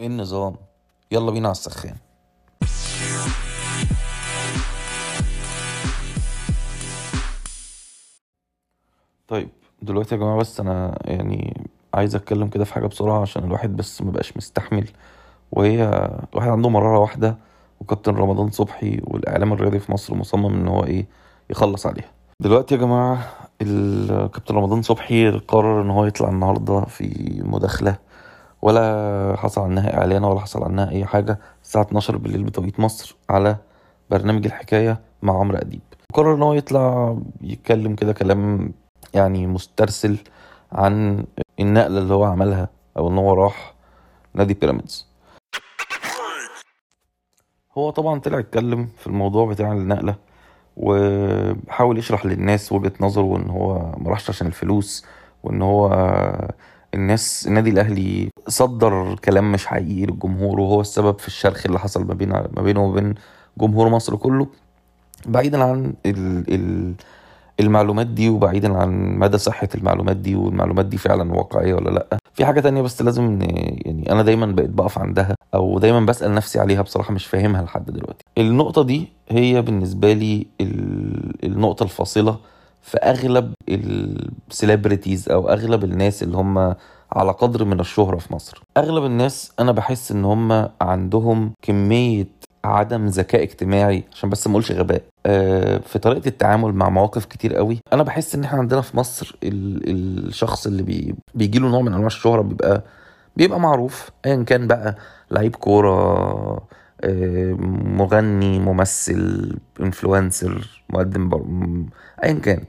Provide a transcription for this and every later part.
إيه النظام. يلا بينا على السخان. طيب دلوقتي يا جماعة بس أنا يعني عايز أتكلم كده في حاجة بسرعة عشان الواحد بس مبقاش مستحمل. وهي الواحد عنده مرارة واحدة وكابتن رمضان صبحي والإعلام الرياضي في مصر مصمم إن هو إيه يخلص عليها. دلوقتي يا جماعة الكابتن رمضان صبحي قرر إن هو يطلع النهاردة في مداخلة ولا حصل عنها اعلان ولا حصل عنها أي حاجة. الساعة 12 بالليل بتوقيت مصر على برنامج الحكاية مع عمرو أديب. قرر إن هو يطلع يتكلم كده كلام يعني مسترسل عن النقلة اللي هو عملها أو إن هو راح نادي بيراميدز. هو طبعا طلع يتكلم في الموضوع بتاع النقلة وحاول يشرح للناس وجهة نظره وإن هو ما راحش عشان الفلوس وإن هو الناس النادي الأهلي صدر كلام مش حقيقي للجمهور وهو السبب في الشرخ اللي حصل ما بين ما بينه وبين جمهور مصر كله. بعيدا عن ال ال المعلومات دي وبعيدا عن مدى صحة المعلومات دي والمعلومات دي فعلا واقعية ولا لأ في حاجة تانية بس لازم يعني أنا دايما بقيت بقف عندها أو دايما بسأل نفسي عليها بصراحة مش فاهمها لحد دلوقتي. النقطة دي هي بالنسبة لي ال- النقطة الفاصلة في أغلب ال celebrities أو أغلب الناس اللي هم على قدر من الشهرة في مصر. أغلب الناس أنا بحس إن هم عندهم كمية عدم ذكاء اجتماعي عشان بس ما أقولش غباء آه، في طريقة التعامل مع مواقف كتير قوي. أنا بحس إن إحنا عندنا في مصر ال- الشخص اللي بي بيجي له نوع من أنواع الشهرة بيبقى بيبقى معروف. ايا كان بقى لعيب كورة مغني ممثل influencer مقدم بر... ايا كان.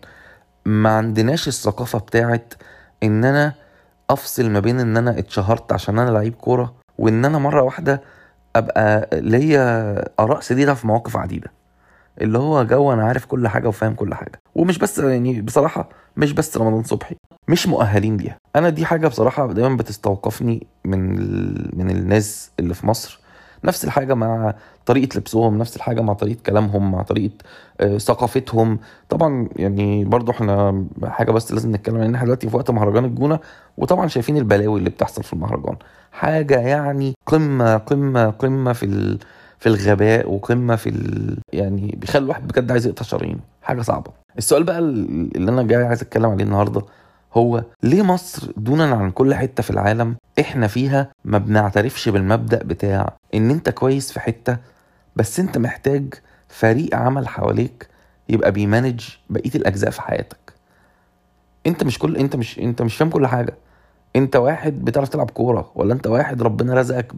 ما عندناش الثقافة بتاعت إن أنا أفصل ما بين إن أنا اتشهرت عشان أنا لعيب كورة وإن أنا مرة واحدة أبقى ليا آراء سديدة في مواقف عديدة. اللي هو جو أنا عارف كل حاجة وفاهم كل حاجة. ومش بس يعني بصراحة مش بس رمضان صبحي مش مؤهلين ليها. أنا دي حاجة بصراحة دايما بتستوقفني من ال... من الناس اللي في مصر نفس الحاجة مع طريقة لبسهم نفس الحاجة مع طريقة كلامهم مع طريقة آه، ثقافتهم. طبعا يعني برضو إحنا حاجة بس لازم نتكلم ان إحنا دلوقتي في وقت مهرجان الجونة وطبعا شايفين البلاوي اللي بتحصل في المهرجان. حاجة يعني قمة قمة قمة في ال... في الغباء وقمة في ال... يعني بيخلي الواحد بجد عايز يقطع شرايينه. حاجة صعبة. السؤال بقى اللي أنا جاي عايز أتكلم عليه النهارده هو ليه مصر دونا عن كل حتة في العالم إحنا فيها ما بنعترفش بالمبدأ بتاع ان انت كويس في حتة بس انت محتاج فريق عمل حواليك يبقى بيمانج بقية الأجزاء في حياتك. انت مش كل انت مش انت مش فاهم كل حاجة. انت واحد بتعرف تلعب كورة ولا انت واحد ربنا رزقك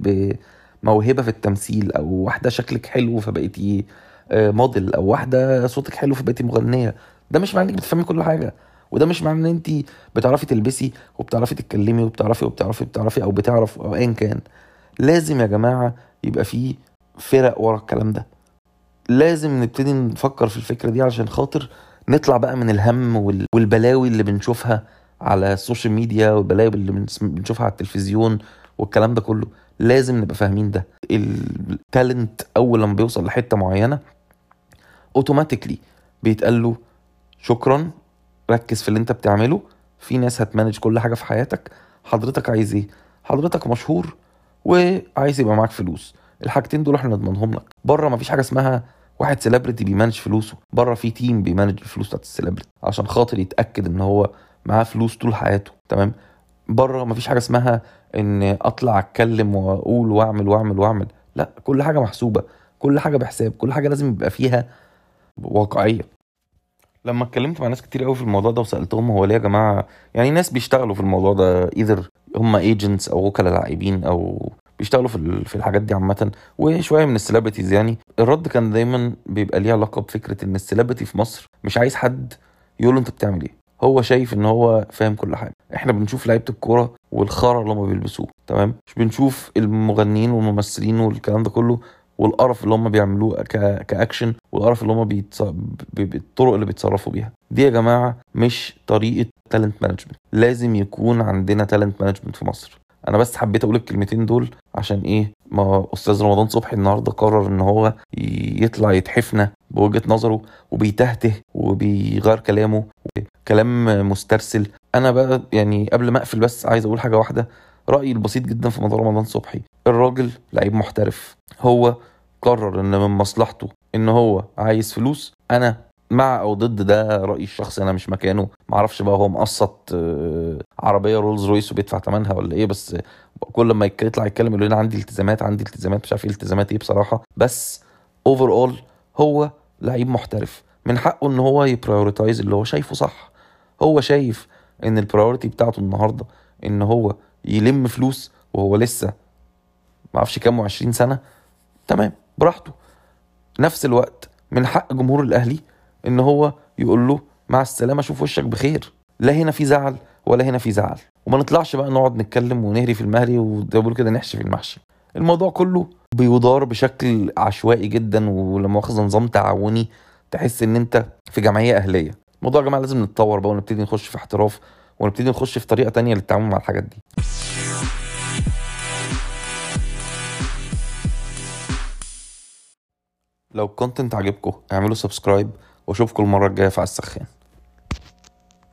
بموهبة في التمثيل أو واحدة شكلك حلو فبقيتي آه، موديل أو واحدة صوتك حلو فبقيتي مغنية. ده مش معنى إنك بتفهمي كل حاجة. وده مش معنى إن أنت بتعرفي تلبسي وبتعرفي تتكلمي وبتعرفي وبتعرفي وبتعرفي أو بتعرف أو ايا كان. لازم يا جماعة يبقى في فرق ورا الكلام ده. لازم نبتدي نفكر في الفكرة دي علشان خاطر نطلع بقى من الهم وال- والبلاوي اللي بنشوفها على ال social media والبلاوي اللي بنشوفها على التلفزيون والكلام ده كله. لازم نبقى فاهمين ده. ال talent أول لما بيوصل لحتة معينة automatically بيتقال له شكرا ركز في اللي انت بتعمله. في ناس هت manage كل حاجة في حياتك. حضرتك عايز إيه؟ حضرتك مشهور وعايز يبقى معاك فلوس. الحاجتين دول إحنا نضمنهم لك. بره مفيش حاجة اسمها واحد celebrity بي manage فلوسه. بره في team بي manage الفلوس بتاعت ال celebrity عشان خاطر يتأكد ان هو معاه فلوس طول حياته. تمام؟ بره مفيش حاجة اسمها ان اطلع اتكلم واقول واعمل واعمل واعمل. لا كل حاجة محسوبة. كل حاجة بحساب. كل حاجة لازم يبقى فيها واقعية. لما اتكلمت مع ناس كتير قوي في الموضوع ده وسألتهم هو ليه يا جماعة؟ يعني ناس بيشتغلوا في الموضوع ده either هم agents أو وكلاء لاعبين أو بيشتغلوا في في الحاجات دي عامة وشوية من ال celebrities يعني. الرد كان دايما بيبقى ليه علاقة بفكرة إن ال celebrity في مصر مش عايز حد يقول له أنت بتعمل إيه. هو شايف إن هو فاهم كل حاجة. إحنا بنشوف لعيبة الكورة والخرا اللي هم بيلبسوه تمام؟ مش بنشوف المغنيين والممثلين والكلام ده كله والقرف اللي هم بيعملوه. كأكشن والقرف اللي هم بيتص... ب... ب... الطرق اللي بيتصرفوا بيها. دي يا جماعة مش طريقة talent management لازم يكون عندنا talent management في مصر. أنا بس حبيت أقول الكلمتين دول عشان إيه؟ ما أستاذ رمضان صبحي النهارده قرر إن هو يطلع يتحفنا بوجهة نظره وبيتهته وبيغير كلامه كلام مسترسل. أنا بقى يعني قبل ما أقفل بس عايز أقول حاجة واحدة. رأيي البسيط جدا في موضوع رمضان صبحي. الراجل لعيب محترف. هو قرر إن من مصلحته إن هو عايز فلوس. أنا مع أو ضد ده رايي الشخصي أنا مش مكانه. معرفش بقى هو مقسط آه، عربية رولز رويس وبيدفع ثمنها ولا إيه بس كل لما يطلع يتكلم يقول لنا عندي التزامات عندي التزامات مش عارف إيه التزامات إيه بصراحة. بس overall هو لعيب محترف. من حقه إن هو ي prioritize اللي هو شايفه صح. هو شايف إن البرايورتي بتاعته النهارده إن هو يلم فلوس وهو لسه ما أعرفش كام 20 سنة. تمام براحته. نفس الوقت من حق جمهور الأهلي إن هو يقول له مع السلامة شوف وشك بخير. لا هنا في زعل ولا هنا في زعل. وما نطلعش بقى نقعد نتكلم ونهري في المهري وده كده نحشي في المحشي. الموضوع كله بيدار بشكل عشوائي جدا ولما واخذ نظام تعاوني تحس إن أنت في جمعية أهلية. الموضوع يا جماعة لازم نتطور بقى ونبتدي نخش في احتراف. ونبتدي نخش في طريقة تانية للتعامل مع الحاجات دي. لو ال content عجبكم اعملوا subscribe واشوفكم المرة الجاية في السخان.